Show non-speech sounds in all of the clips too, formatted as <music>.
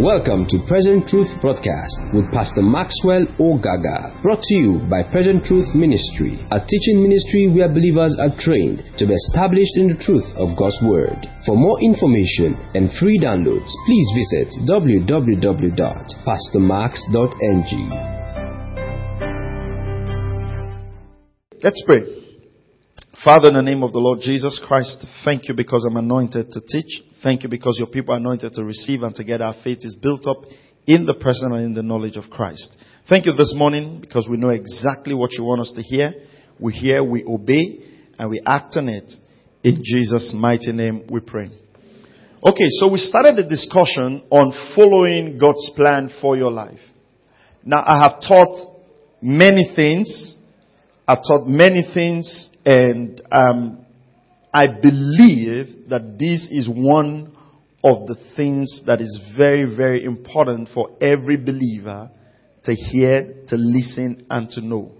Welcome to Present Truth Broadcast with Pastor Maxwell Ogaga, brought to you by Present Truth Ministry, a teaching ministry where believers are trained to be established in the truth of God's Word. For more information and free downloads, please visit www.pastormax.ng. Let's pray. Father, in the name of the Lord Jesus Christ, thank you because I'm anointed to teach. Thank you because your people are anointed to receive and to get our faith is built up in the present and in the knowledge of Christ. Thank you this morning because we know exactly what you want us to hear. We hear, we obey, and we act on it. In Jesus' mighty name we pray. Okay, so we started the discussion on following God's plan for your life. Now I have taught many things. I've taught many things and um, I believe that this is one of the things that is very, very important for every believer to hear, to listen, and to know.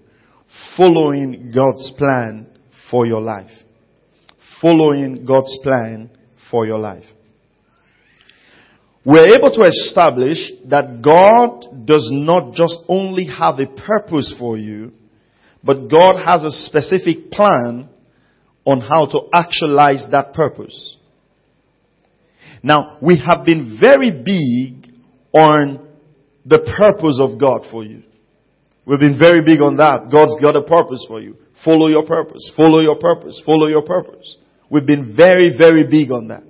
Following God's plan for your life. Following God's plan for your life. We're able to establish that God does not just only have a purpose for you, but God has a specific plan on how to actualize that purpose. Now, we have been very big on the purpose of God for you. We've been very big on that. God's got a purpose for you. Follow your purpose. Follow your purpose. Follow your purpose. We've been very, very big on that.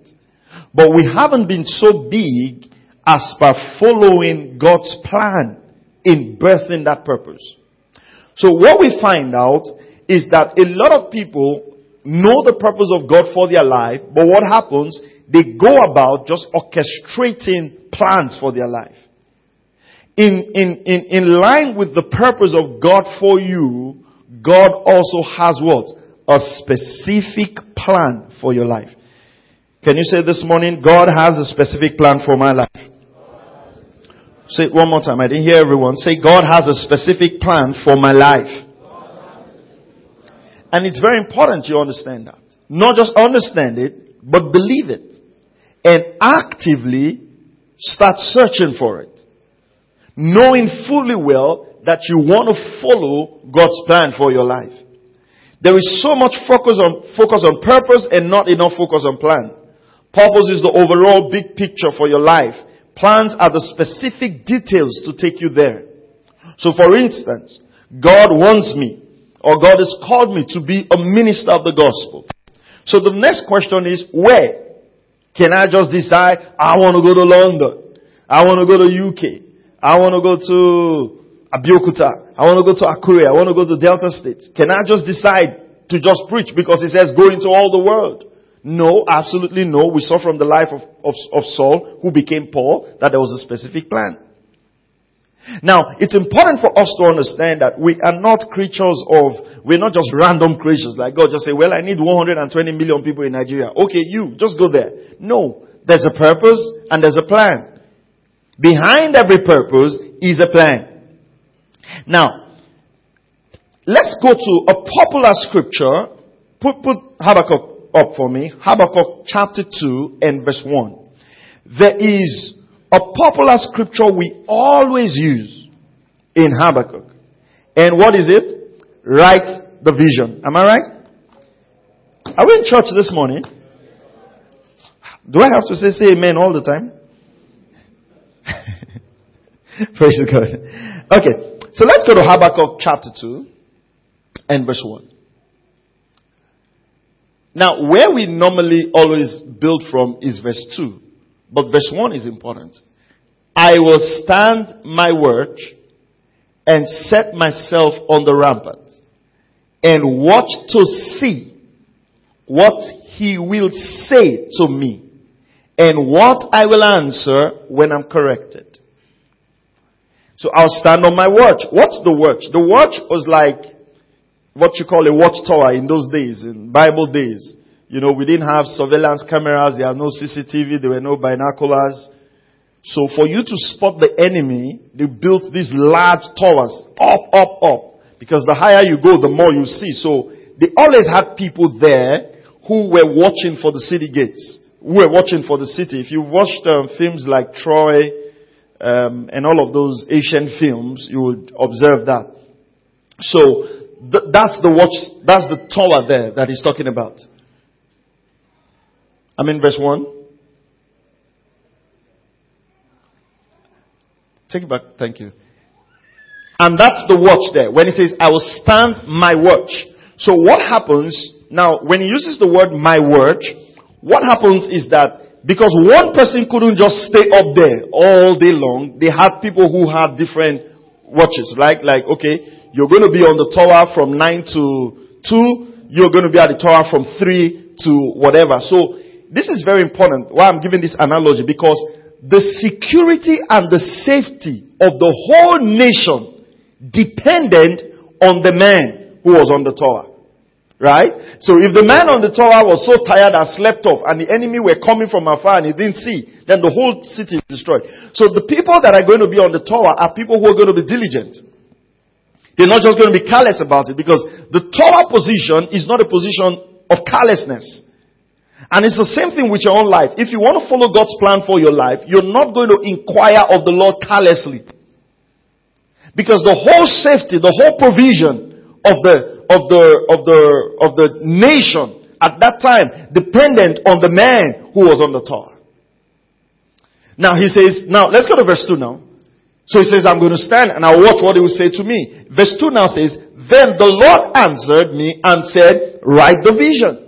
But we haven't been so big as by following God's plan in birthing that purpose. So what we find out is that a lot of people know the purpose of God for their life, but what happens? They go about just orchestrating plans for their life. In, in, in, in line with the purpose of God for you, God also has what? A specific plan for your life. Can you say this morning, God has a specific plan for my life? Say it one more time. I didn't hear everyone. Say, God has a specific plan for my life. And it's very important you understand that. Not just understand it, but believe it. And actively start searching for it. Knowing fully well that you want to follow God's plan for your life. There is so much focus on, focus on purpose and not enough focus on plan. Purpose is the overall big picture for your life. Plans are the specific details to take you there. So for instance, God wants me or God has called me to be a minister of the gospel. So the next question is where? Can I just decide I want to go to London? I want to go to UK. I want to go to Abeokuta. I want to go to Akure. I want to go to Delta State. Can I just decide to just preach because it says go into all the world? No, absolutely no. We saw from the life of, of, of Saul, who became Paul, that there was a specific plan. Now, it's important for us to understand that we are not creatures of, we're not just random creatures like God just say, well, I need 120 million people in Nigeria. Okay, you, just go there. No, there's a purpose and there's a plan. Behind every purpose is a plan. Now, let's go to a popular scripture. Put, put Habakkuk up for me. Habakkuk chapter 2 and verse 1. There is a popular scripture we always use in Habakkuk. And what is it? Write the vision. Am I right? Are we in church this morning? Do I have to say, say amen all the time? <laughs> Praise God. Okay. So let's go to Habakkuk chapter 2 and verse 1. Now, where we normally always build from is verse 2. But verse 1 is important. I will stand my watch and set myself on the rampart and watch to see what he will say to me and what I will answer when I'm corrected. So I'll stand on my watch. What's the watch? The watch was like what you call a watchtower in those days, in Bible days. You know, we didn't have surveillance cameras, there are no CCTV, there were no binoculars. So for you to spot the enemy, they built these large towers up, up, up. Because the higher you go, the more you see. So they always had people there who were watching for the city gates, who were watching for the city. If you watched um, films like Troy, um, and all of those Asian films, you would observe that. So th- that's the watch, that's the tower there that he's talking about. I'm in verse 1. Take it back. Thank you. And that's the watch there. When he says, I will stand my watch. So what happens now when he uses the word my watch, what happens is that because one person couldn't just stay up there all day long, they had people who had different watches. Like, like, okay, you're going to be on the tower from 9 to 2, you're going to be at the tower from 3 to whatever. So this is very important why I'm giving this analogy because the security and the safety of the whole nation depended on the man who was on the tower. Right? So if the man on the tower was so tired and slept off and the enemy were coming from afar and he didn't see, then the whole city is destroyed. So the people that are going to be on the tower are people who are going to be diligent. They're not just going to be careless about it because the tower position is not a position of carelessness. And it's the same thing with your own life. If you want to follow God's plan for your life, you're not going to inquire of the Lord carelessly. Because the whole safety, the whole provision of the of the, of the, of the nation at that time dependent on the man who was on the tower. Now he says, now let's go to verse 2 now. So he says, I'm going to stand and I'll watch what he will say to me. Verse 2 now says, Then the Lord answered me and said, Write the vision.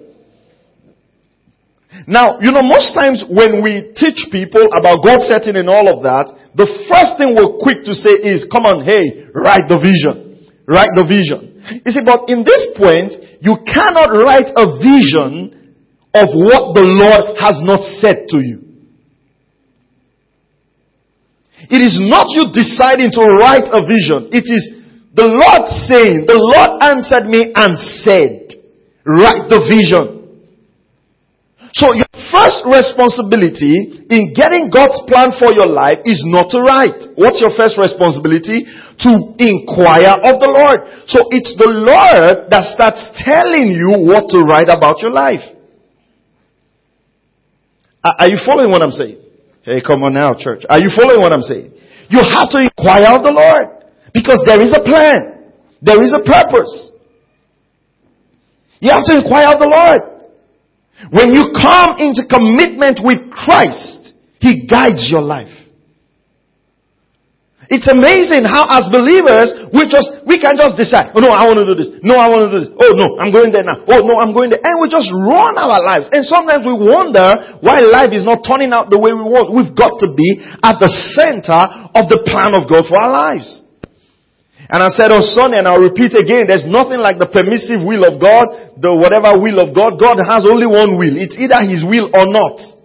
Now, you know, most times when we teach people about God setting and all of that, the first thing we're quick to say is, come on, hey, write the vision. Write the vision. You see, but in this point, you cannot write a vision of what the Lord has not said to you. It is not you deciding to write a vision. It is the Lord saying, the Lord answered me and said, write the vision. So your first responsibility in getting God's plan for your life is not to write. What's your first responsibility? To inquire of the Lord. So it's the Lord that starts telling you what to write about your life. Are you following what I'm saying? Hey, come on now, church. Are you following what I'm saying? You have to inquire of the Lord. Because there is a plan. There is a purpose. You have to inquire of the Lord. When you come into commitment with Christ, He guides your life. It's amazing how as believers, we just, we can just decide, oh no, I want to do this. No, I want to do this. Oh no, I'm going there now. Oh no, I'm going there. And we just run our lives. And sometimes we wonder why life is not turning out the way we want. We've got to be at the center of the plan of God for our lives. And I said oh, on Sunday, and I'll repeat again, there's nothing like the permissive will of God, the whatever will of God. God has only one will. It's either His will or not.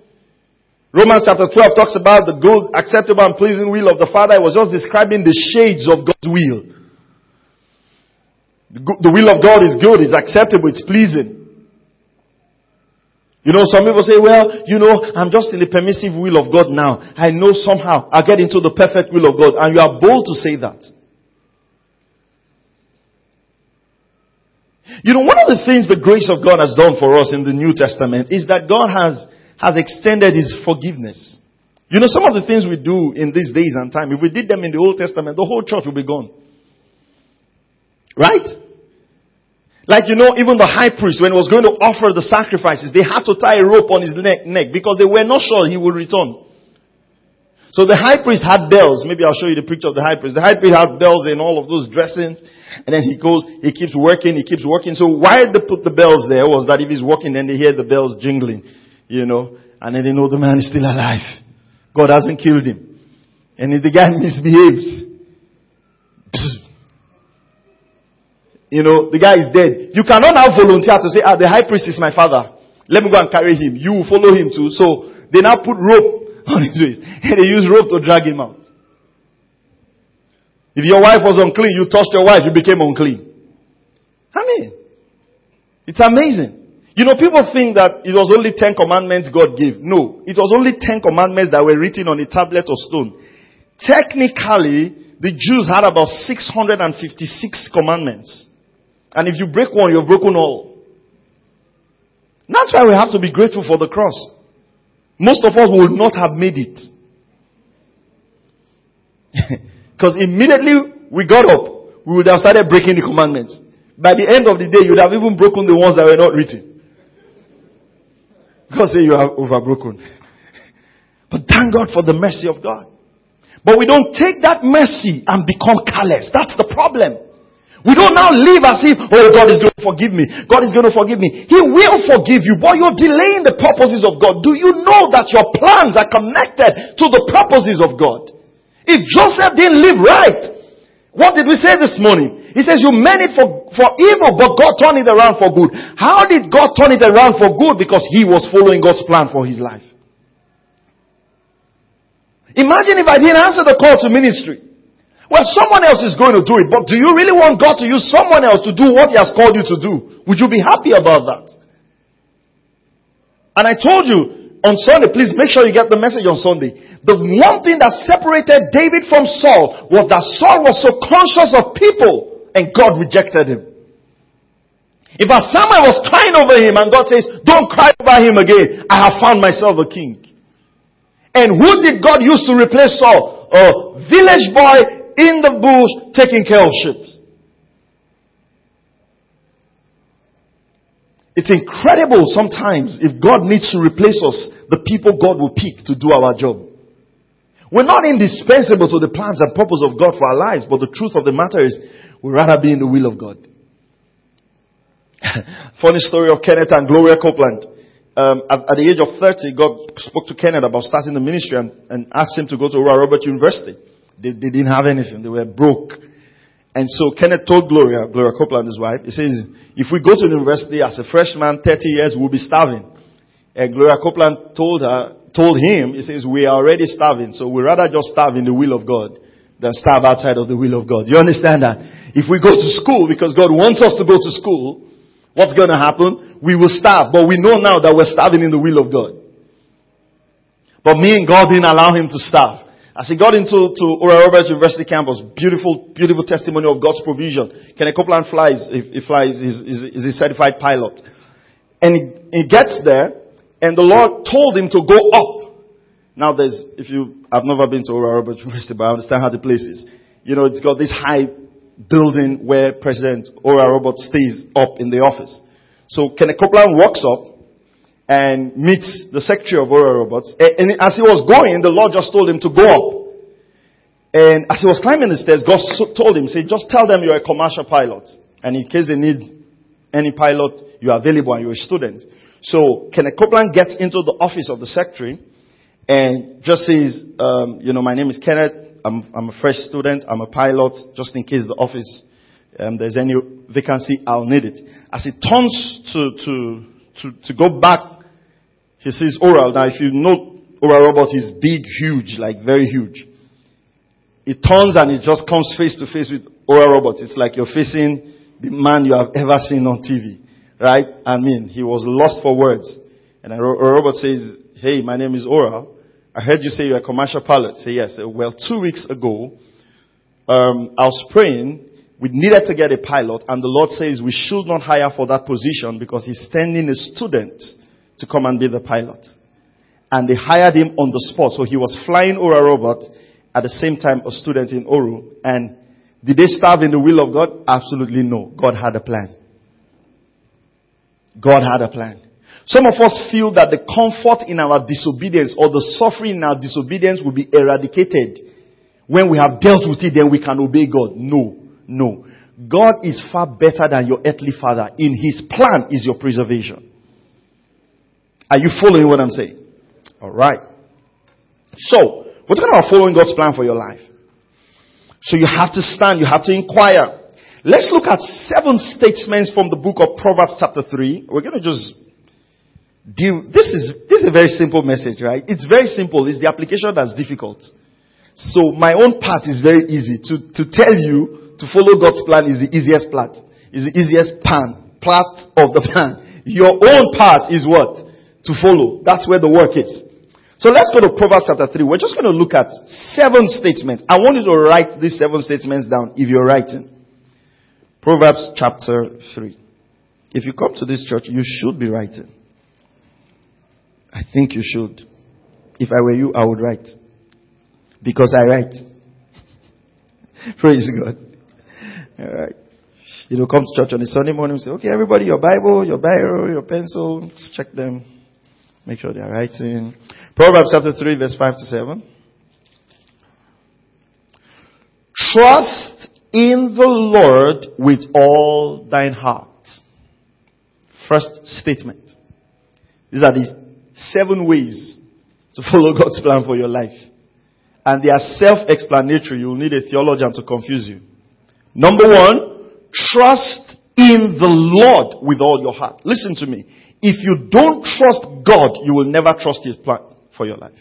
Romans chapter 12 talks about the good, acceptable and pleasing will of the Father. It was just describing the shades of God's will. The will of God is good, it's acceptable, it's pleasing. You know, some people say, well, you know, I'm just in the permissive will of God now. I know somehow I'll get into the perfect will of God. And you are bold to say that. You know, one of the things the grace of God has done for us in the New Testament is that God has, has extended His forgiveness. You know, some of the things we do in these days and time, if we did them in the Old Testament, the whole church would be gone. Right? Like, you know, even the high priest, when he was going to offer the sacrifices, they had to tie a rope on his neck, neck because they were not sure he would return. So the high priest had bells. Maybe I'll show you the picture of the high priest. The high priest had bells in all of those dressings. And then he goes, he keeps working, he keeps working. So why they put the bells there was that if he's working, then they hear the bells jingling, you know, and then they know the man is still alive. God hasn't killed him. And if the guy <laughs> misbehaves, <sniffs> you know, the guy is dead. You cannot now volunteer to say, ah, the high priest is my father. Let me go and carry him. You follow him too. So they now put rope <laughs> on his waist. And they use rope to drag him out. If your wife was unclean, you touched your wife, you became unclean. I mean, it's amazing. You know, people think that it was only 10 commandments God gave. No, it was only 10 commandments that were written on a tablet of stone. Technically, the Jews had about 656 commandments. And if you break one, you've broken all. That's why we have to be grateful for the cross. Most of us would not have made it. <laughs> Because immediately we got up, we would have started breaking the commandments. By the end of the day, you would have even broken the ones that were not written. God say you are overbroken. But thank God for the mercy of God. But we don't take that mercy and become callous. That's the problem. We don't now live as if, oh, God is going to forgive me. God is going to forgive me. He will forgive you, but you're delaying the purposes of God. Do you know that your plans are connected to the purposes of God? If Joseph didn't live right, what did we say this morning? He says you meant it for, for evil, but God turned it around for good. How did God turn it around for good? Because he was following God's plan for his life. Imagine if I didn't answer the call to ministry. Well, someone else is going to do it, but do you really want God to use someone else to do what He has called you to do? Would you be happy about that? And I told you on Sunday, please make sure you get the message on Sunday. The one thing that separated David from Saul was that Saul was so conscious of people and God rejected him. If a Samuel was crying over him and God says, don't cry over him again, I have found myself a king. And who did God use to replace Saul? A village boy in the bush taking care of sheep. It's incredible sometimes if God needs to replace us, the people God will pick to do our job. We're not indispensable to the plans and purpose of God for our lives, but the truth of the matter is we'd rather be in the will of God. <laughs> Funny story of Kenneth and Gloria Copeland. Um, at, at, the age of 30, God spoke to Kenneth about starting the ministry and, and asked him to go to Oral Roberts University. They, they didn't have anything. They were broke. And so Kenneth told Gloria, Gloria Copeland, his wife, he says, if we go to university as a freshman, 30 years, we'll be starving. And Gloria Copeland told her, told him, he says, we are already starving, so we'd rather just starve in the will of God than starve outside of the will of God. You understand that? If we go to school because God wants us to go to school, what's going to happen? We will starve, but we know now that we're starving in the will of God. But me and God didn't allow him to starve. As he got into to Oral Roberts University campus, beautiful, beautiful testimony of God's provision. Kenneth Copeland flies, he, he flies, he's, he's, he's, a certified pilot. And he, he gets there, and the Lord told him to go up. Now there's, if you, I've never been to Oral Roberts <laughs> University, but I understand how the place is. You know, it's got this high building where President Oral Roberts stays up in the office. So Kenneth Copeland walks up, and meets the secretary of Oral Roberts. And as he was going, the Lord just told him to go up. And as he was climbing the stairs, God told him, say, just tell them you're a commercial pilot. And in case they need any pilot, you're available and you're a student. So Kenneth Copeland gets into the office of the secretary and just says, um, you know, my name is Kenneth. I'm, I'm, a fresh student. I'm a pilot. Just in case the office, um, there's any vacancy, I'll need it. As he turns to, to, to, to go back he says Oral. Now if you know Oral Roberts is big, huge, like very huge. He turns and he just comes face to face with Oral Roberts. It's like you're facing the man you have ever seen on TV. Right? I mean, he was lost for words. And a robot says, hey, my name is Oral. I heard you say you're a commercial pilot. Say yes. Well, two weeks ago, um, I was praying. We needed to get a pilot, and the Lord says we should not hire for that position because He's sending a student to come and be the pilot. And they hired him on the spot. So he was flying Oral Roberts at the same time a student in ORU. And did they starve in the will of God? Absolutely no. God had a plan. God had a plan. Some of us feel that the comfort in our disobedience or the suffering in our disobedience will be eradicated. When we have dealt with it, then we can obey God. No, no. God is far better than your earthly father. In his plan is your preservation. Are you following what I'm saying? Alright. So, we're talking about following God's plan for your life. So you have to stand, you have to inquire. Let's look at seven statements from the book of Proverbs chapter 3. We're going to just deal, this is, this is a very simple message, right? It's very simple. It's the application that's difficult. So my own part is very easy. To, to tell you to follow God's plan is the easiest part. Is the easiest plan, part of the <laughs> plan. Your own part is what? to follow. That's where the work is. So let's go to Proverbs chapter 3. We're just going to look at seven statements. I want you to write these seven statements down if you're writing. Proverbs chapter 3. If you come to this church, you should be writing. I think you should. If I were you, I would write. Because I write. <laughs> Praise God. All right. You know, come to church on a Sunday morning and say, okay, everybody, your Bible, your Bible, your pencil, check them. Make sure they're writing. Proverbs chapter 3, verse 5 to 7. Trust in the Lord with all thine heart. First statement. These are the seven ways to <laughs> follow God's plan for your life. And they are self-explanatory. You'll need a theologian to confuse you. Number one, trust in the Lord with all your heart. Listen to me. If you don't trust God, you will never trust His plan for your life.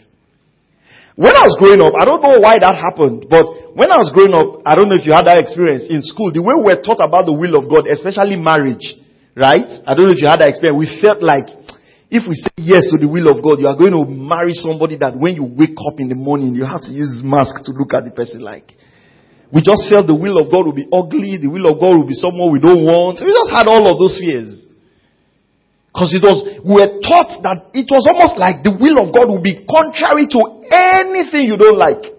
When I was growing up, I don't know why that happened, but when I was growing up, I don't know if you had that experience in school, the way we were taught about the will of God, especially marriage, right? I don't know if you had that experience. We felt like if we say yes to the will of God, you are going to marry somebody that when you wake up in the morning, you have to use mask to look at the person like. We just felt the will of God will be ugly, the will of God will be someone we don't want. We just had all of those fears. Because it was, we were taught that it was almost like the will of God would be contrary to anything you don't like.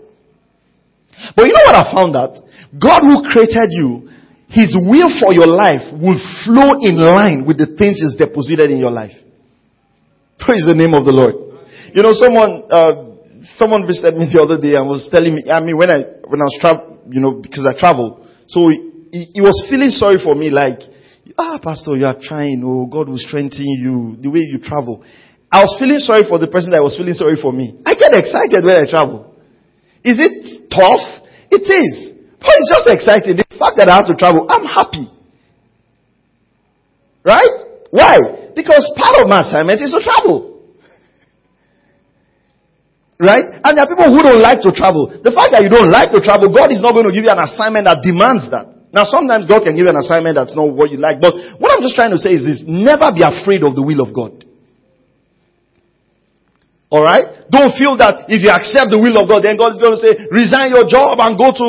But you know what I found out? God who created you, His will for your life will flow in line with the things He's deposited in your life. Praise the name of the Lord. You know, someone, uh, someone visited me <laughs> the other day and was telling me, I mean, when I, when I was travel, you know, because I travel, so he, he was feeling sorry for me, like, Ah, Pastor, you are trying. Oh, God will strengthen you the way you travel. I was feeling sorry for the person that was feeling sorry for me. I get excited when I travel. Is it tough? It is. But it's just exciting. The fact that I have to travel, I'm happy. Right? Why? Because part of my assignment is to travel. Right? And there are people who don't like to travel. The fact that you don't like to travel, God is not going to give you an assignment that demands that. Now, sometimes God can give you an assignment that's not what you like, but what I'm just trying to say is this never be afraid of the will of God. Alright? Don't feel that if you accept the will of God, then God is going to say, resign your job and go to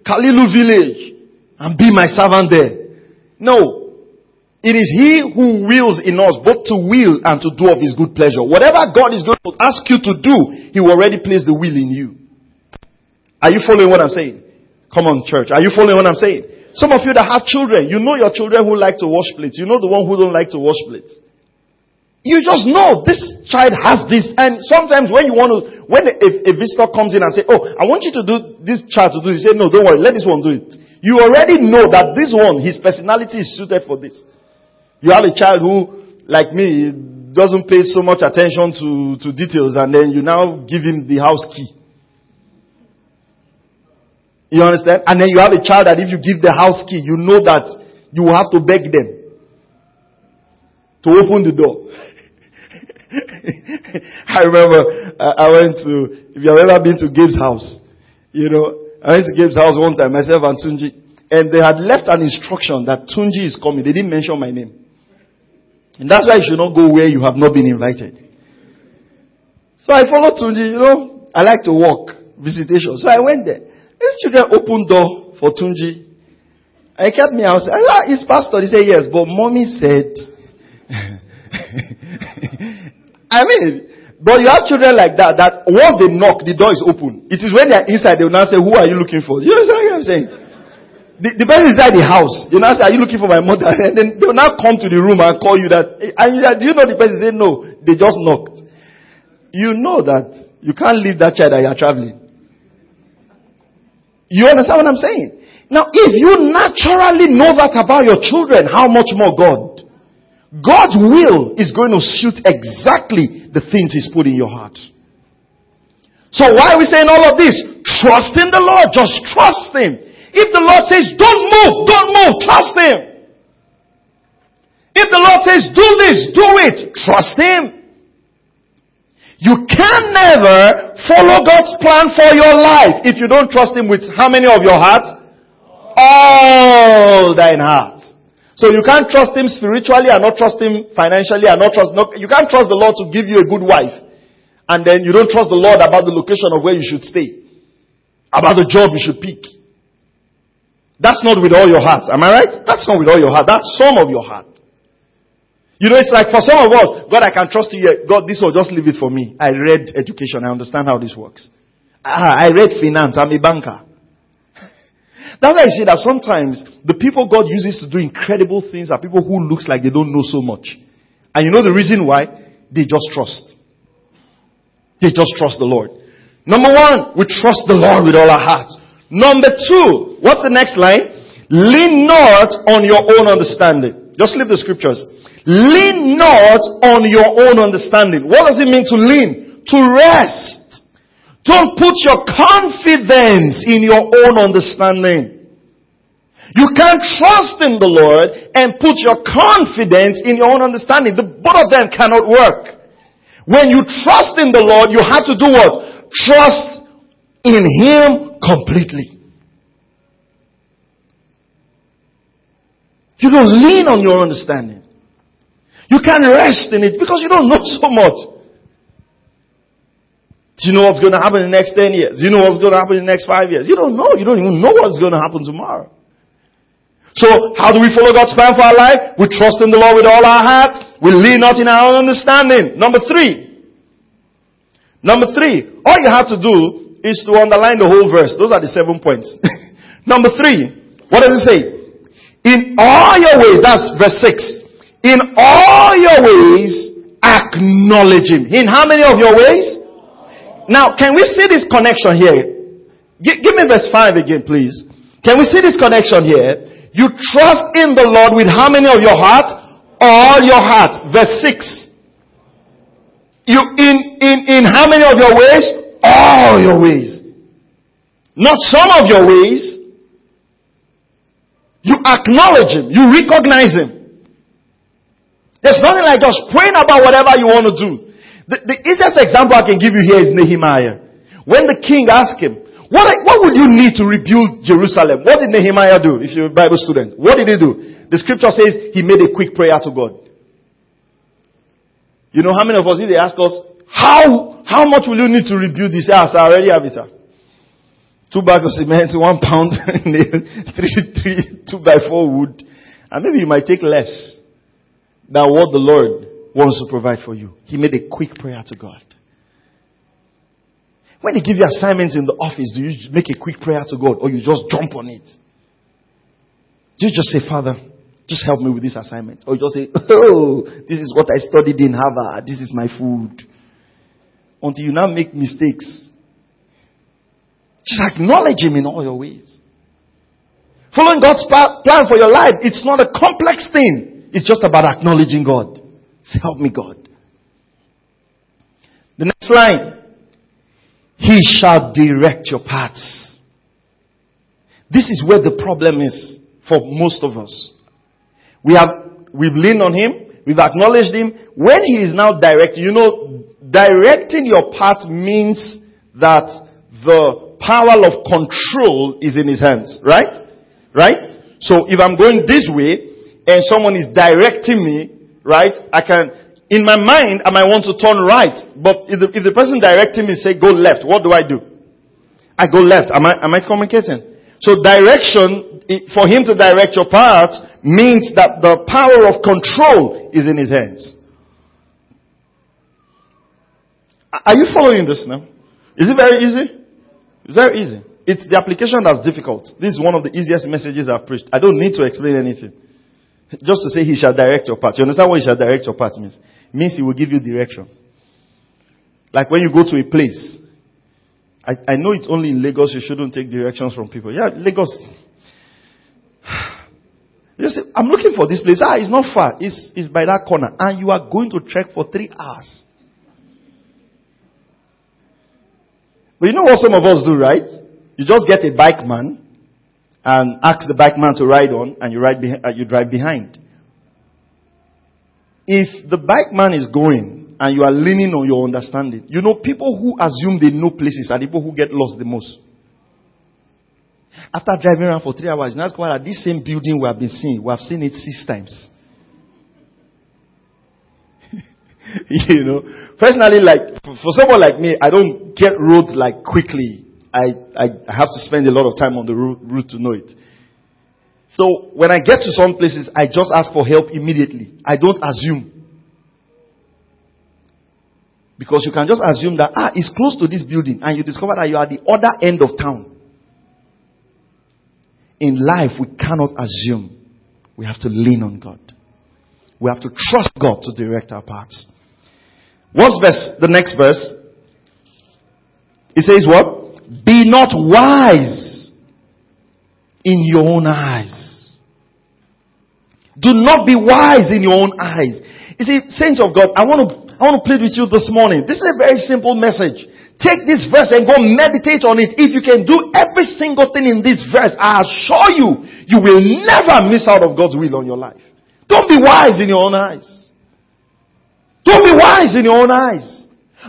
Kalilu village and be my servant there. No. It is He who wills in us both to will and to do of His good pleasure. Whatever God is going to ask you to do, He will already place the will in you. Are you following what I'm saying? Come on, church. Are you following what I'm saying? Some of you that have children, you know your children who like to wash plates. You know the one who don't like to wash plates. You just know this child has this. And sometimes when you want to, when a, a visitor comes in and say, oh, I want you to do this child to do this, you say, no, don't worry, let this one do it. You already know that this one, his personality is suited for this. You have a child who, like me, doesn't pay so much attention to, to details and then you now give him the house key. You understand? And then you have a child that if you give the house key, you know that you will have to beg them to open the door. <laughs> I remember uh, I went to, if you have ever been to Gabe's house, you know, I went to Gabe's house one time, myself and Tunji, and they had left an instruction that Tunji is coming. They didn't mention my name. And that's why you should not go where you have not been invited. So I followed Tunji, you know, I like to walk, visitation. So I went there. These children opened door for Tunji. I kept me out. Ah, his pastor. He said, yes, but mommy said. <laughs> I mean, but you have children like that, that once they knock, the door is open. It is when they are inside, they will now say, who are you looking for? You understand what I'm saying? The, the person inside the house, you know, say, are you looking for my mother? <laughs> And then they will now come to the room and call you that. And you, do you know the person say, no, they just knocked. You know that you can't leave that child that you are traveling. You understand what I'm saying? Now, if you naturally know that about your children, how much more God? God's will is going to suit exactly the things He's put in your heart. So why are we saying all of this? Trust in the Lord. Just trust Him. If the Lord says, don't move, don't move, trust Him. If the Lord says, do this, do it, trust Him. You can never follow God's plan for your life if you don't trust Him with how many of your heart? All thine heart. So you can't trust Him spiritually and not trust Him financially and not trust, you can't trust the Lord to give you a good wife. And then you don't trust the Lord about the location of where you should stay. About the job you should pick. That's not with all your heart. Am I right? That's not with all your heart. That's some of your heart. You know, it's like for some of us, God, I can trust you. God, this will just leave it for me. I read education. I understand how this works. Ah, I read finance. I'm a banker. <laughs> That's why I say that sometimes the people God uses to do incredible things are people who looks like they don't know so much. And you know the reason why? They just trust. They just trust the Lord. Number one, we trust the Lord with all our hearts. Number two, what's the next line? Lean not on your own understanding. Just leave the scriptures. Lean not on your own understanding. What does it mean to lean? To rest. Don't put your confidence in your own understanding. You can't trust in the Lord and put your confidence in your own understanding. The both of them cannot work. When you trust in the Lord, you have to do what? Trust in Him completely. You don't lean on your understanding. You can't rest in it because you don't know so much. Do you know what's going to happen in the next 10 years? Do you know what's going to happen in the next 5 years? You don't know. You don't even know what's going to happen tomorrow. So, how do we follow God's plan for our life? We trust in the Lord with all our heart. We lean not in our own understanding. Number three. Number three. All you have to do is to underline the whole verse. Those are the seven points. <laughs> Number three. What does it say? In all your ways, that's verse 6. In all your ways, acknowledge Him. In how many of your ways? Now, can we see this connection here? G- give me verse 5 again, please. Can we see this connection here? You trust in the Lord with how many of your heart? All your heart. Verse 6. You, in, in, in how many of your ways? All your ways. Not some of your ways. You acknowledge Him. You recognize Him. There's nothing like just praying about whatever you want to do. The, the easiest example I can give you here is Nehemiah. When the king asked him, what, what would you need to rebuild Jerusalem? What did Nehemiah do if you're a Bible student? What did he do? The scripture says he made a quick prayer to God. You know how many of us, if they ask us, how, how much will you need to rebuild this house? I already have it. Sir. Two bags of cement, one pound, <laughs> three, three, two by four wood. And maybe you might take less than what the Lord wants to provide for you. He made a quick prayer to God. When they give you assignments in the office, do you make a quick prayer to God or you just jump on it? Do you just say, Father, just help me with this assignment? Or you just say, Oh, this is what I studied in Harvard. This is my food. Until you now make mistakes. Just acknowledge Him in all your ways. Following God's plan for your life, it's not a complex thing. It's just about acknowledging God. Say, help me, God. The next line. He shall direct your paths. This is where the problem is for most of us. We have, we've leaned on Him. We've acknowledged Him. When He is now directing, you know, directing your path means that the power of control is in His hands. Right? Right? So if I'm going this way and someone is directing me, right? I can, in my mind, I might want to turn right, but if the, if the person directing me say go left, what do I do? I go left. Am I, am I communicating? So direction, for him to direct your path means that the power of control is in his hands. Are you following this now? Is it very easy? It's very easy. It's the application that's difficult. This is one of the easiest messages I've preached. I don't need to explain anything. Just to say he shall direct your path. You understand what he shall direct your path means? It means he will give you direction. Like when you go to a place. I, I know it's only in Lagos you shouldn't take directions from people. Yeah, Lagos. <sighs> You say, I'm looking for this place. Ah, it's not far. It's, it's by that corner. And you are going to trek for three hours. But you know what some of us do, right? You just get a bike man and ask the bike man to ride on and you, ride uh, you drive behind. If the bike man is going and you are leaning on your understanding, you know people who assume they know places are the people who get lost the most. After driving around for three hours, you ask why at this same building we have been seeing, we have seen it six times. <laughs> you know, personally, like for someone like me, I don't get roads like quickly. I, I have to spend a lot of time on the route, to know it. So when I get to some places, I just ask for help immediately. I don't assume. Because you can just assume that, ah, it's close to this building, and you discover that you are at the other end of town. in life we cannot assume. We have to lean on God. We have to trust God to direct our paths. What's verse, the next verse? It says what? Be not wise in your own eyes. Do not be wise in your own eyes. You see, saints of God, I want to, I want to plead with you this morning. This is a very simple message. Take this verse and go meditate on it. If you can do every single thing in this verse, I assure you, you will never miss out of God's will on your life. Don't be wise in your own eyes. Don't be wise in your own eyes.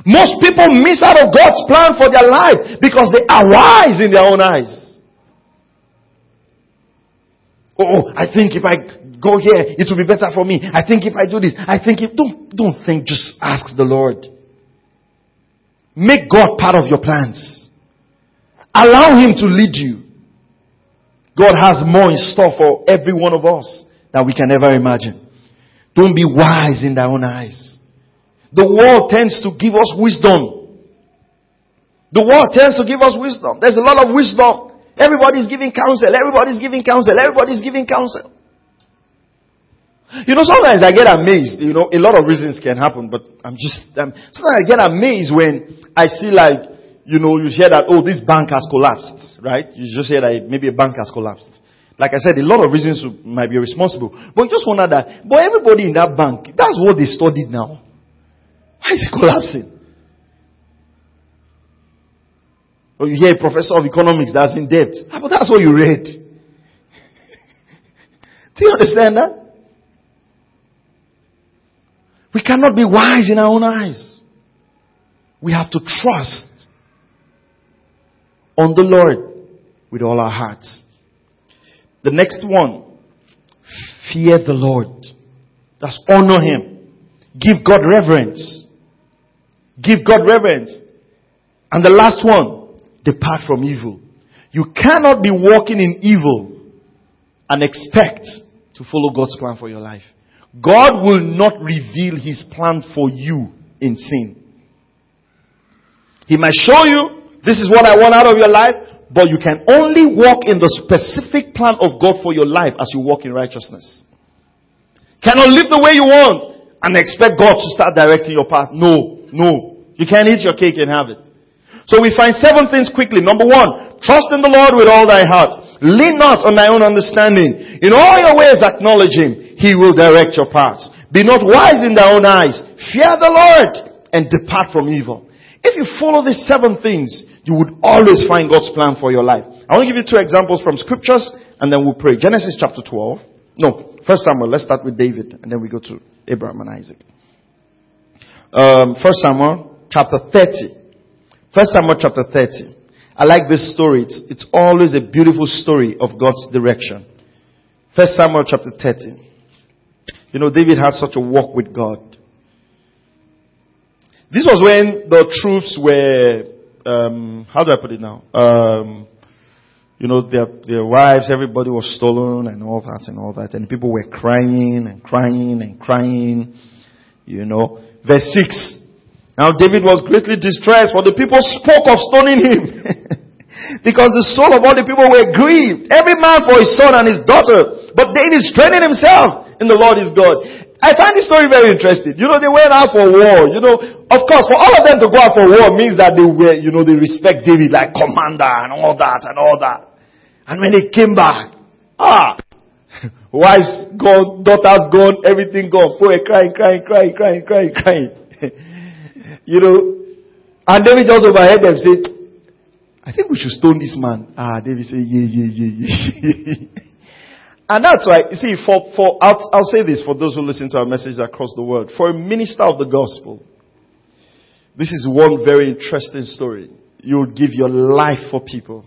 Most people miss out of God's plan for their life because they are wise in their own eyes. Oh, oh, I think if I go here, it will be better for me. I think if I do this, I think if, don't, don't think, just ask the Lord. Make God part of your plans. Allow Him to lead you. God has more in store for every one of us than we can ever imagine. Don't be wise in thy own eyes. The world tends to give us wisdom. The world tends to give us wisdom. There's a lot of wisdom. Everybody's giving counsel. Everybody's giving counsel. Everybody's giving counsel. You know, sometimes I get amazed. You know, a lot of reasons can happen, but I'm just, um, sometimes I get amazed when I see like, you know, you hear that, oh, this bank has collapsed, right? You just hear that maybe a bank has collapsed. Like I said, a lot of reasons might be responsible. But just wonder that, but everybody in that bank, that's what they studied now. Why is it collapsing? Or you hear a professor of economics that's in debt. Ah, but that's what you read. <laughs> Do you understand that? We cannot be wise in our own eyes. We have to trust on the Lord with all our hearts. The next one, fear the Lord. That's honor Him. Give God reverence. Give God reverence. And the last one, depart from evil. You cannot be walking in evil and expect to follow God's plan for your life. God will not reveal his plan for you in sin. He might show you, this is what I want out of your life, but you can only walk in the specific plan of God for your life as you walk in righteousness. Cannot live the way you want and expect God to start directing your path. No, no. You can't eat your cake and have it. So we find seven things quickly. Number one, trust in the Lord with all thy heart. Lean not on thy own understanding. In all your ways acknowledge him. He will direct your paths. Be not wise in thy own eyes. Fear the Lord and depart from evil. If you follow these seven things, you would always find God's plan for your life. I want to give you two examples from scriptures and then we'll pray. Genesis chapter 12. No, first Samuel. Let's start with David and then we go to Abraham and Isaac. Um, first Samuel chapter 30. First Samuel chapter 30. I like this story. It's, it's always a beautiful story of God's direction. First Samuel chapter 30. You know, David had such a walk with God. This was when the troops were, um, how do I put it now? Um, you know, their, their wives, everybody was stolen and all that and all that. And people were crying and crying and crying. You know. Verse 6. Now David was greatly distressed for the people spoke of stoning him. <laughs> because the soul of all the people were grieved. Every man for his son and his daughter. But David strengthened himself in the Lord his God. I find this story very interesting. You know, they went out for war. You know, of course, for all of them to go out for war means that they were, you know, they respect David like commander and all that and all that. And when they came back, ah, <laughs> wives gone, daughters gone, everything gone. Boy, crying, crying, crying, crying, crying, crying. <laughs> you know, and David just overheard them say, I think we should stone this man. Ah, David said, yeah, yeah, yeah, yeah. <laughs> and that's why, you see, for, for, I'll, I'll say this for those who listen to our message across the world. For a minister of the gospel, this is one very interesting story. You would give your life for people.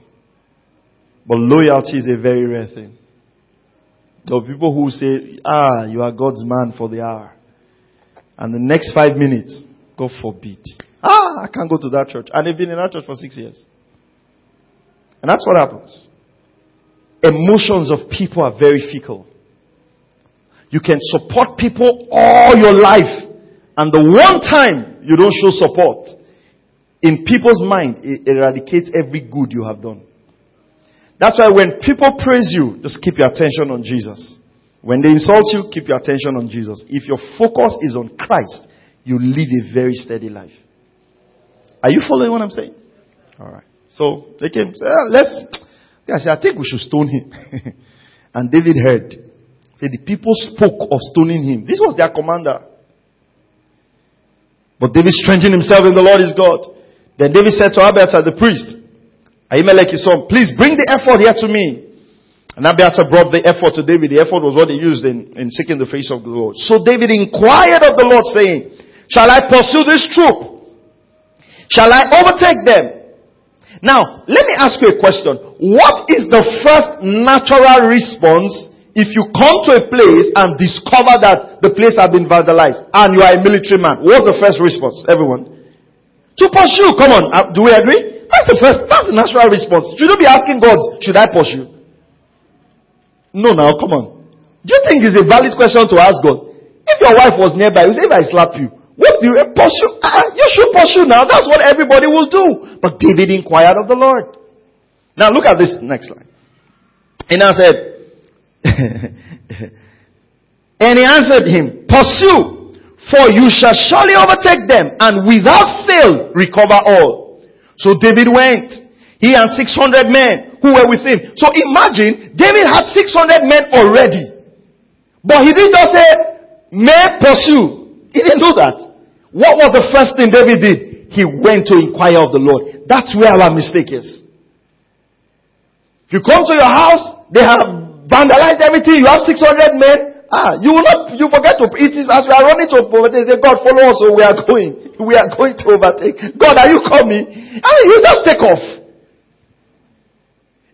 But loyalty is a very rare thing. There are people who say, ah, you are God's man for the hour. And the next five minutes, God forbid. Ah, I can't go to that church. And they've been in that church for six years. And that's what happens. Emotions of people are very fickle. You can support people all your life. And the one time you don't show support, in people's mind, it eradicates every good you have done. That's why when people praise you, just keep your attention on Jesus. When they insult you, keep your attention on Jesus. If your focus is on Christ, you live a very steady life. Are you following what I'm saying? All right. So they came. Ah, let's. Yeah, I said, I think we should stone him. <laughs> and David heard. Say the people spoke of stoning him. This was their commander. But David strengthened himself in the Lord his God. Then David said to Abiathar the priest, Ahimelech his son, please bring the ephod here to me. And Abiathar brought the ephod to David. The ephod was what he used in, in seeking the face of the Lord. So David inquired of the Lord saying, Shall I pursue this troop? Shall I overtake them? Now, let me ask you a question. What is the first natural response if you come to a place and discover that the place has been vandalized and you are a military man? What's the first response, everyone? To pursue. Come on. Uh, do we agree? That's the first, that's the natural response. Should you be asking God, should I pursue? No, now, come on. Do you think it's a valid question to ask God? If your wife was nearby, you say, if I slap you, what do you pursue? Uh, you should pursue now. That's what everybody will do. But David inquired of the Lord. Now look at this next line. And I said, <laughs> and he answered him, pursue, for you shall surely overtake them and without fail recover all. So David went. He and 600 men who were with him. So imagine, David had 600 men already. But he didn't just say, may pursue. He didn't do that. What was the first thing David did? He went to inquire of the Lord. That's where our mistake is. If you come to your house, they have vandalized everything. You have 600 men. Ah, you will not, you forget to, it is as we are running to overtake, say, God, follow us, so we are going. <laughs> We are going to overtake. God, are you coming? I mean, you just take off.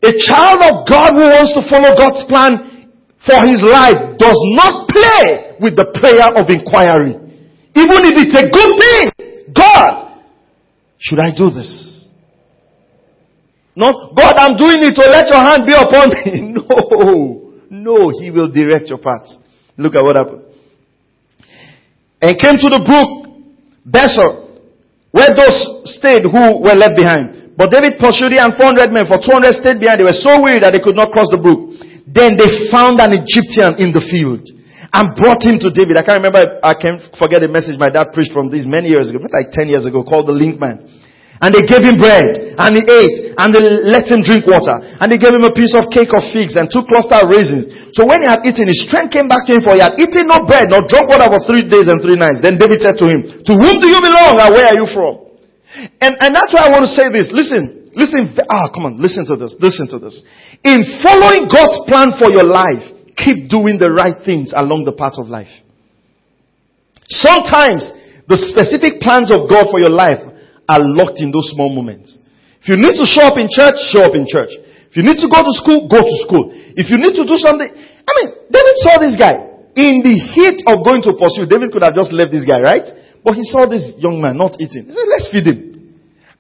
A child of God who wants to follow God's plan for his life does not play with the prayer of inquiry. Even if it's a good thing. God, should I do this? Not, God, I'm doing it to let your hand be upon me. <laughs> No. No, He will direct your path. Look at what happened. And came to the brook, Besor, where those stayed who were left behind. But David pursued and 400 men, for 200 stayed behind. They were so weary that they could not cross the brook. Then they found an Egyptian in the field and brought him to David. I can't remember, I can't forget the message my dad preached from this many years ago, like 10 years ago, called the link man. And they gave him bread, and he ate, and they let him drink water. And they gave him a piece of cake of figs and two cluster of raisins. So when he had eaten, his strength came back to him, for he had eaten no bread, nor drunk water for three days and three nights. Then David said to him, To whom do you belong, and where are you from? And, and that's why I want to say this. Listen, listen, ah, come on, listen to this, listen to this. In following God's plan for your life, keep doing the right things along the path of life. Sometimes, the specific plans of God for your life are locked in those small moments. If you need to show up in church, show up in church. If you need to go to school, go to school. If you need to do something, I mean, David saw this guy. In the heat of going to pursue, David could have just left this guy, right? But he saw this young man not eating. He said, let's feed him.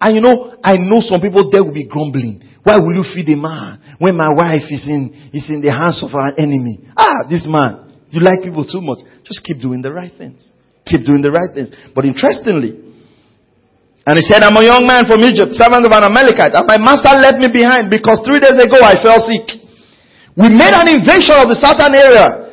And you know, I know some people there will be grumbling. Why will you feed a man when my wife is in, is in the hands of our enemy? Ah, this man. You like people too much. Just keep doing the right things. Keep doing the right things. But interestingly, and he said, I'm a young man from Egypt, servant of an Amalekite, and my master left me behind because three days ago I fell sick. We made an invasion of the southern area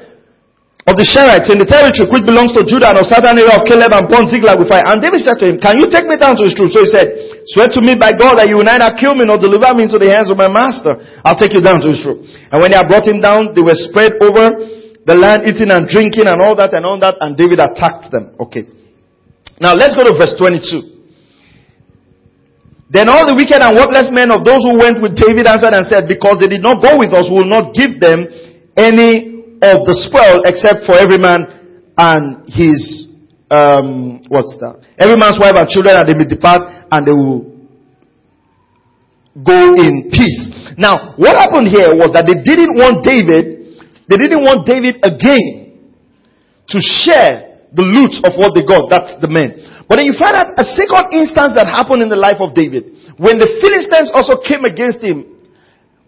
of the Cherethites in the territory which belongs to Judah and the southern area of Caleb and Pont Ziklag with fire. And David said to him, Can you take me down to his troop? So he said, Swear to me by God that you will neither kill me nor deliver me into the hands of my master. I'll take you down to troop. And when they had brought him down, they were spread over the land, eating and drinking and all that and all that, and David attacked them. Okay. Now let's go to verse 22. Then all the wicked and worthless men of those who went with David answered and said, Because they did not go with us, we will not give them any of the spoil except for every man and his, um, what's that? Every man's wife and children, and they may depart and they will go in peace. Now, what happened here was that they didn't want David, they didn't want David again to share the loot of what they got. That's the men. But then you find out a second instance that happened in the life of David. When the Philistines also came against him,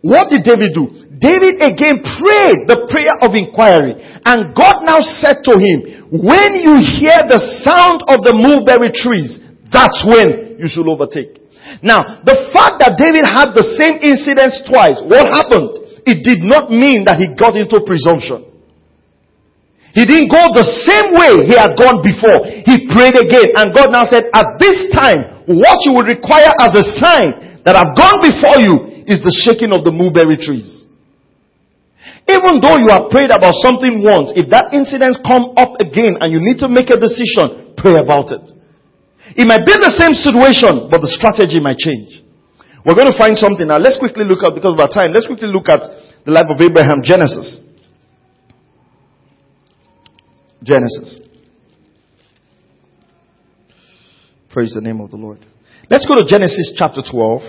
what did David do? David again prayed the prayer of inquiry. And God now said to him, when you hear the sound of the mulberry trees, that's when you should overtake. Now, the fact that David had the same incidents twice, what happened? It did not mean that he got into presumption. He didn't go the same way he had gone before. He prayed again and God now said, at this time, what you will require as a sign that I've gone before you is the shaking of the mulberry trees. Even though you have prayed about something once, if that incident come up again and you need to make a decision, pray about it. It might be the same situation, but the strategy might change. We're going to find something now. Let's quickly look at, because of our time, let's quickly look at the life of Abraham, Genesis. Genesis. Praise the name of the Lord. Let's go to Genesis chapter 12.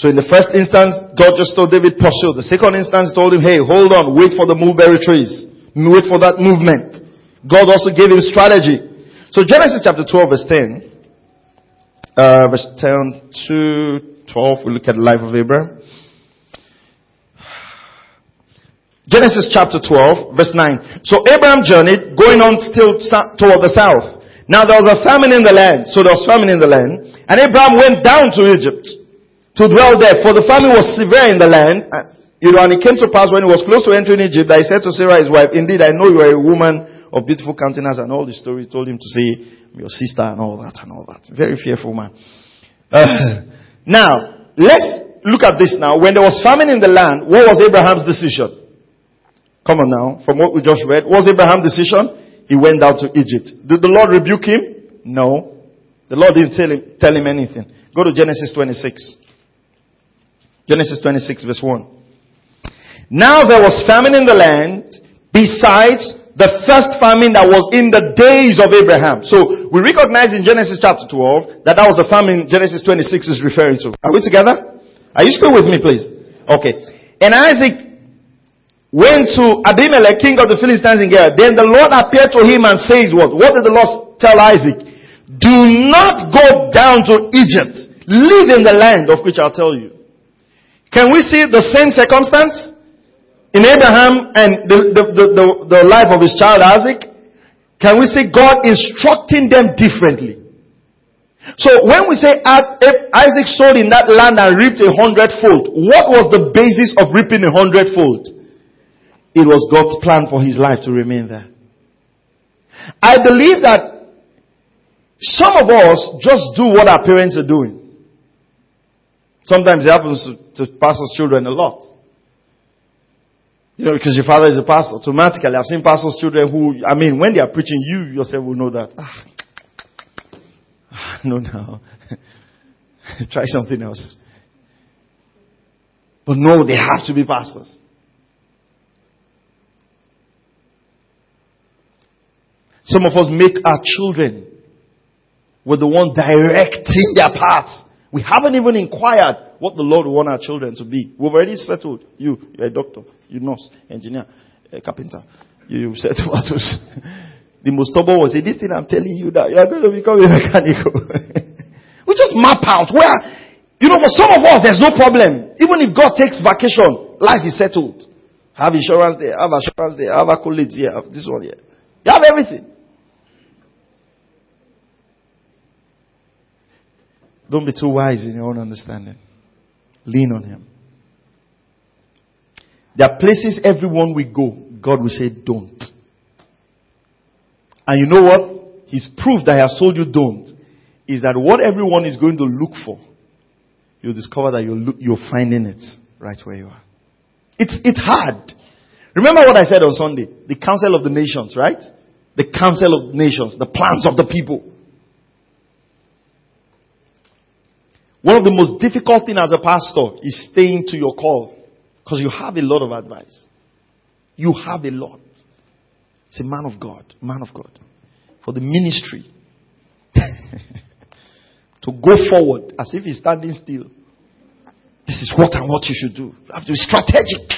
So in the first instance, God just told David, pursue. The second instance told him, hey, hold on, wait for the mulberry trees. Wait for that movement. God also gave him strategy. So Genesis chapter 12 verse 10, uh, verse 10 to 12, we look at the life of Abraham. Genesis chapter 12, verse 9. So Abraham journeyed, going on still toward the south. Now there was a famine in the land, so there was famine in the land, and Abraham went down to Egypt to dwell there, for the famine was severe in the land. You know, and it came to pass when he was close to entering Egypt that he said to Sarah his wife, Indeed, I know you are a woman of beautiful countenance, and all the story told him to say, your sister and all that and all that. Very fearful man. Uh, <laughs> now, let's look at this now. When there was famine in the land, what was Abraham's decision? Come on now, from what we just read, what was Abraham's decision? He went down to Egypt. Did the Lord rebuke him? No. The Lord didn't tell him, tell him anything. Go to Genesis 26. Genesis 26 verse 1. Now there was famine in the land besides the first famine that was in the days of Abraham. So we recognize in Genesis chapter 12 that that was the famine Genesis 26 is referring to. Are we together? Are you still with me please? Okay. And Isaac went to Abimelech, king of the Philistines in Gerar. Then the Lord appeared to him and says what? What did the Lord tell Isaac? Do not go down to Egypt. Live in the land of which I'll tell you. Can we see the same circumstance in Abraham and the, the, the, the, the life of his child Isaac? Can we see God instructing them differently? So when we say Isaac sowed in that land and reaped a hundredfold, what was the basis of reaping a hundredfold? It was God's plan for his life to remain there. I believe that some of us just do what our parents are doing. Sometimes it happens to, to pastors' children a lot. You know, because your father is a pastor. Automatically, I've seen pastors' children who, I mean, when they are preaching, you yourself will know that. Ah, no, no. <laughs> Try something else. But no, they have to be pastors. Some of us make our children with the one directing their paths. We haven't even inquired what the Lord want our children to be. We've already settled. You, you're a doctor, you nurse, engineer, a carpenter. You settled others. <laughs> the most stubborn was this thing I'm telling you that you're going to become a mechanical. <laughs> we just map out where, you know, for some of us, there's no problem. Even if God takes vacation, life is settled. Have insurance there, have assurance there, have accolades here, have this one here. You have everything. Don't be too wise in your own understanding. Lean on Him. There are places everyone we go, God will say, don't. And you know what? His proof that He has told you don't is that what everyone is going to look for, you'll discover that you're, look, you're finding it right where you are. It's, it's hard. Remember what I said on Sunday? The council of the nations, right? The council of nations, the plans of the people. One of the most difficult things as a pastor is staying to your call because you have a lot of advice. You have a lot. It's a man of God, man of God. For the ministry <laughs> to go forward as if he's standing still. This is what and what you should do. You have to be strategic.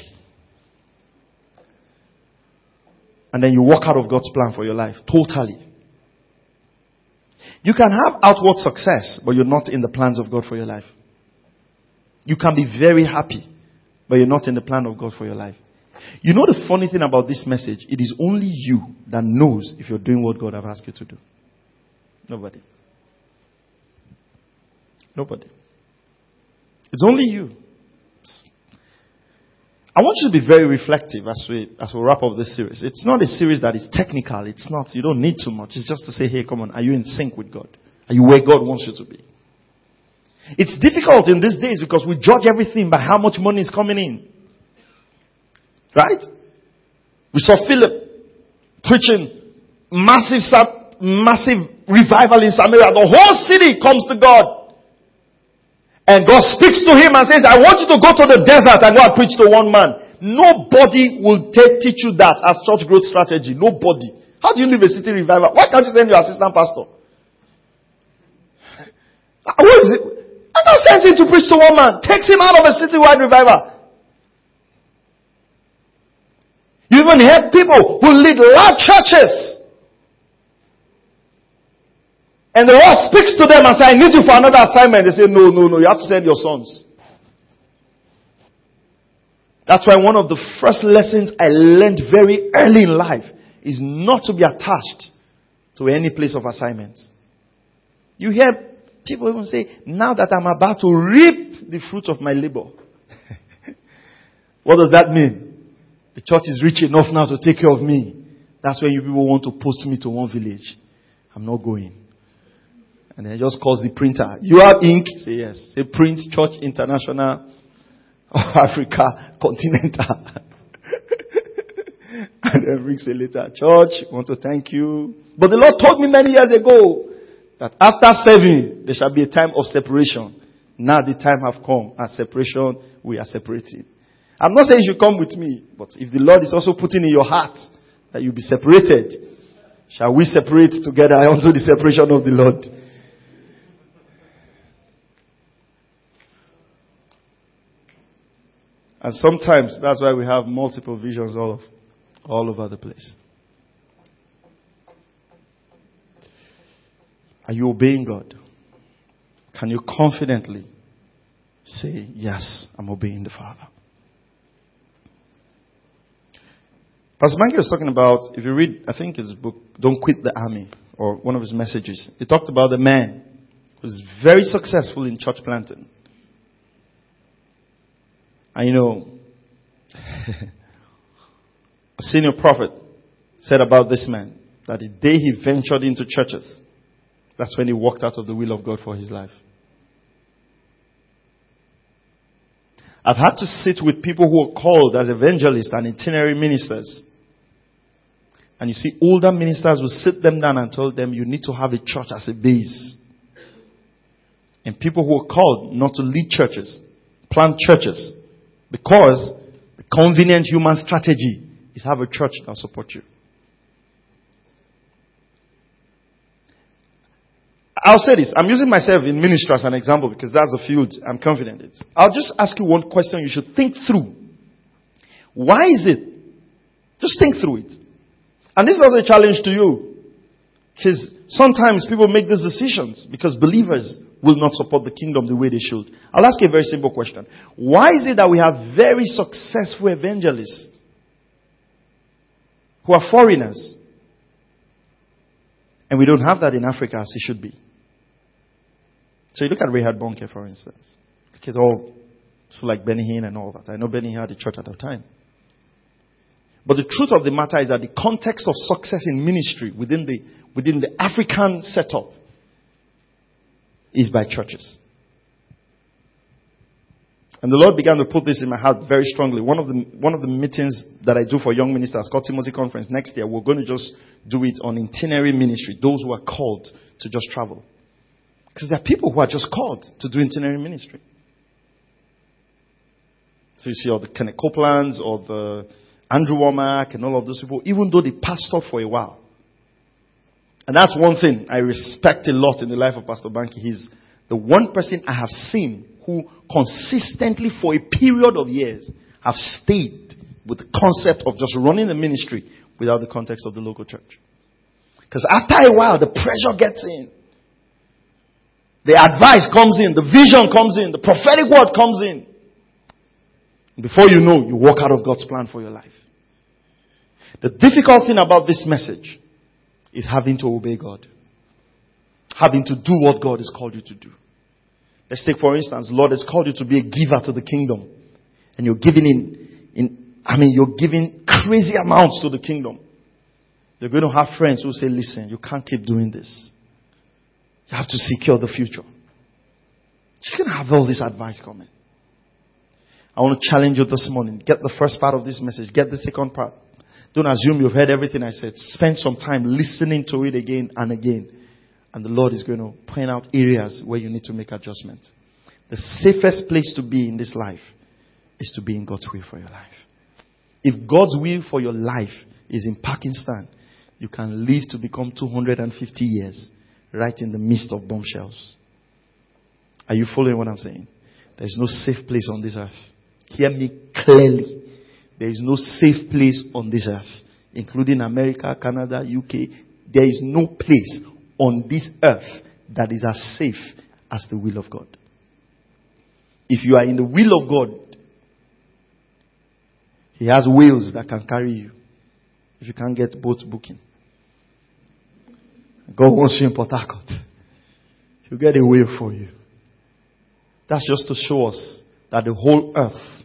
And then you walk out of God's plan for your life totally. You can have outward success, but you're not in the plans of God for your life. You can be very happy, but you're not in the plan of God for your life. You know the funny thing about this message? It is only you that knows if you're doing what God has asked you to do. Nobody. Nobody. It's only you. I want you to be very reflective as we, as we wrap up this series. It's not a series that is technical. It's not, you don't need too much. It's just to say, hey, come on, are you in sync with God? Are you where God wants you to be? It's difficult in these days because we judge everything by how much money is coming in. Right? We saw Philip preaching massive, massive revival in Samaria. The whole city comes to God. And God speaks to him and says, I want you to go to the desert and go and preach to one man. Nobody will take, teach you that as church growth strategy. Nobody. How do you live a city revival? Why can't you send your assistant pastor? <laughs> Ah, what is it? I not sent him to preach to one man. Takes him out of a citywide revival. You even have people who lead large churches. And the Lord speaks to them and says, I need you for another assignment. They say, no, no, no, you have to send your sons. That's why one of the first lessons I learned very early in life is not to be attached to any place of assignment. You hear People even say, now that I'm about to reap the fruit of my labor. <laughs> what does that mean? The church is rich enough now to take care of me. That's when you people want to post me to one village. I'm not going. And then just calls the printer. You have ink? Say yes. Say Prince Church International of <laughs> Africa Continental. <laughs> and then brings a letter. Church, want to thank you. But the Lord told me many years ago that after serving, there shall be a time of separation. Now the time have come. At separation, we are separated. I'm not saying you should come with me, but if the Lord is also putting in your heart that you'll be separated, shall we separate together unto the separation of the Lord? And sometimes that's why we have multiple visions all, of, all over the place. Are you obeying God? Can you confidently say, Yes, I'm obeying the Father? Pastor Mikey was talking about, if you read, I think his book, Don't Quit the Army, or one of his messages, he talked about the man who was very successful in church planting. And you know, <laughs> a senior prophet said about this man that the day he ventured into churches, that's when he walked out of the will of God for his life. I've had to sit with people who are called as evangelists and itinerary ministers. And you see, older ministers will sit them down and tell them, you need to have a church as a base. And people who are called not to lead churches, plant churches, because the convenient human strategy is have a church that support you. I'll say this. I'm using myself in ministry as an example because that's the field I'm confident in. I'll just ask you one question you should think through. Why is it? Just think through it. And this is also a challenge to you. Because sometimes people make these decisions because believers will not support the kingdom the way they should. I'll ask you a very simple question. Why is it that we have very successful evangelists who are foreigners and we don't have that in Africa as it should be? So you look at Reinhard Bonnke, for instance. Look at all, so like Benny Hinn and all that. I know Benny Hinn had a church at the time. But the truth of the matter is that the context of success in ministry within the, within the African setup is by churches. And the Lord began to put this in my heart very strongly. One of the, one of the meetings that I do for young ministers, called Timothy Conference next year, we're going to just do it on itinerary ministry, those who are called to just travel. Because there are people who are just called to do itinerary ministry. So you see all the Kenneth Copelands or the Andrew Wommack and all of those people, even though they passed off for a while. And that's one thing I respect a lot in the life of Pastor Banky. He's the one person I have seen who consistently for a period of years have stayed with the concept of just running the ministry without the context of the local church. Because after a while, the pressure gets in. The advice comes in, the vision comes in, the prophetic word comes in. Before you know, you walk out of God's plan for your life. The difficult thing about this message is having to obey God. Having to do what God has called you to do. Let's take for instance, Lord has called you to be a giver to the kingdom. And you're giving in, in, I mean, you're giving crazy amounts to the kingdom. You're going to have friends who say, listen, you can't keep doing this. You have to secure the future. She's going to have all this advice coming. I want to challenge you this morning. Get the first part of this message. Get the second part. Don't assume you've heard everything I said. Spend some time listening to it again and again. And the Lord is going to point out areas where you need to make adjustments. The safest place to be in this life is to be in God's will for your life. If God's will for your life is in Pakistan, you can live to become 250 years right in the midst of bombshells. Are you following what I'm saying? There is no safe place on this earth. Hear me clearly. There is no safe place on this earth, including America, Canada, UK. There is no place on this earth that is as safe as the will of God. If you are in the will of God, He has wheels that can carry you. If you can't get boat booking, God wants you in Port Harcourt. He'll get a wheel for you. That's just to show us that the whole earth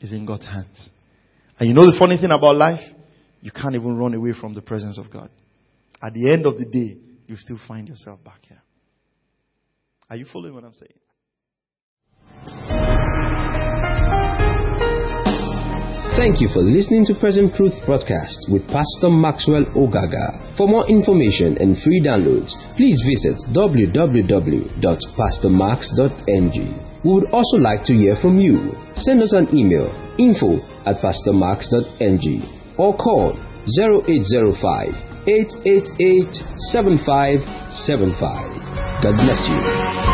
is in God's hands. And you know the funny thing about life? You can't even run away from the presence of God. At the end of the day, you still find yourself back here. Are you following what I'm saying? Thank you for listening to Present Truth Broadcast with Pastor Maxwell Ogaga. For more information and free downloads, please visit www.pastormax.ng. We would also like to hear from you. Send us an email info at pastormax.ng or call 0805 888 7575. God bless you.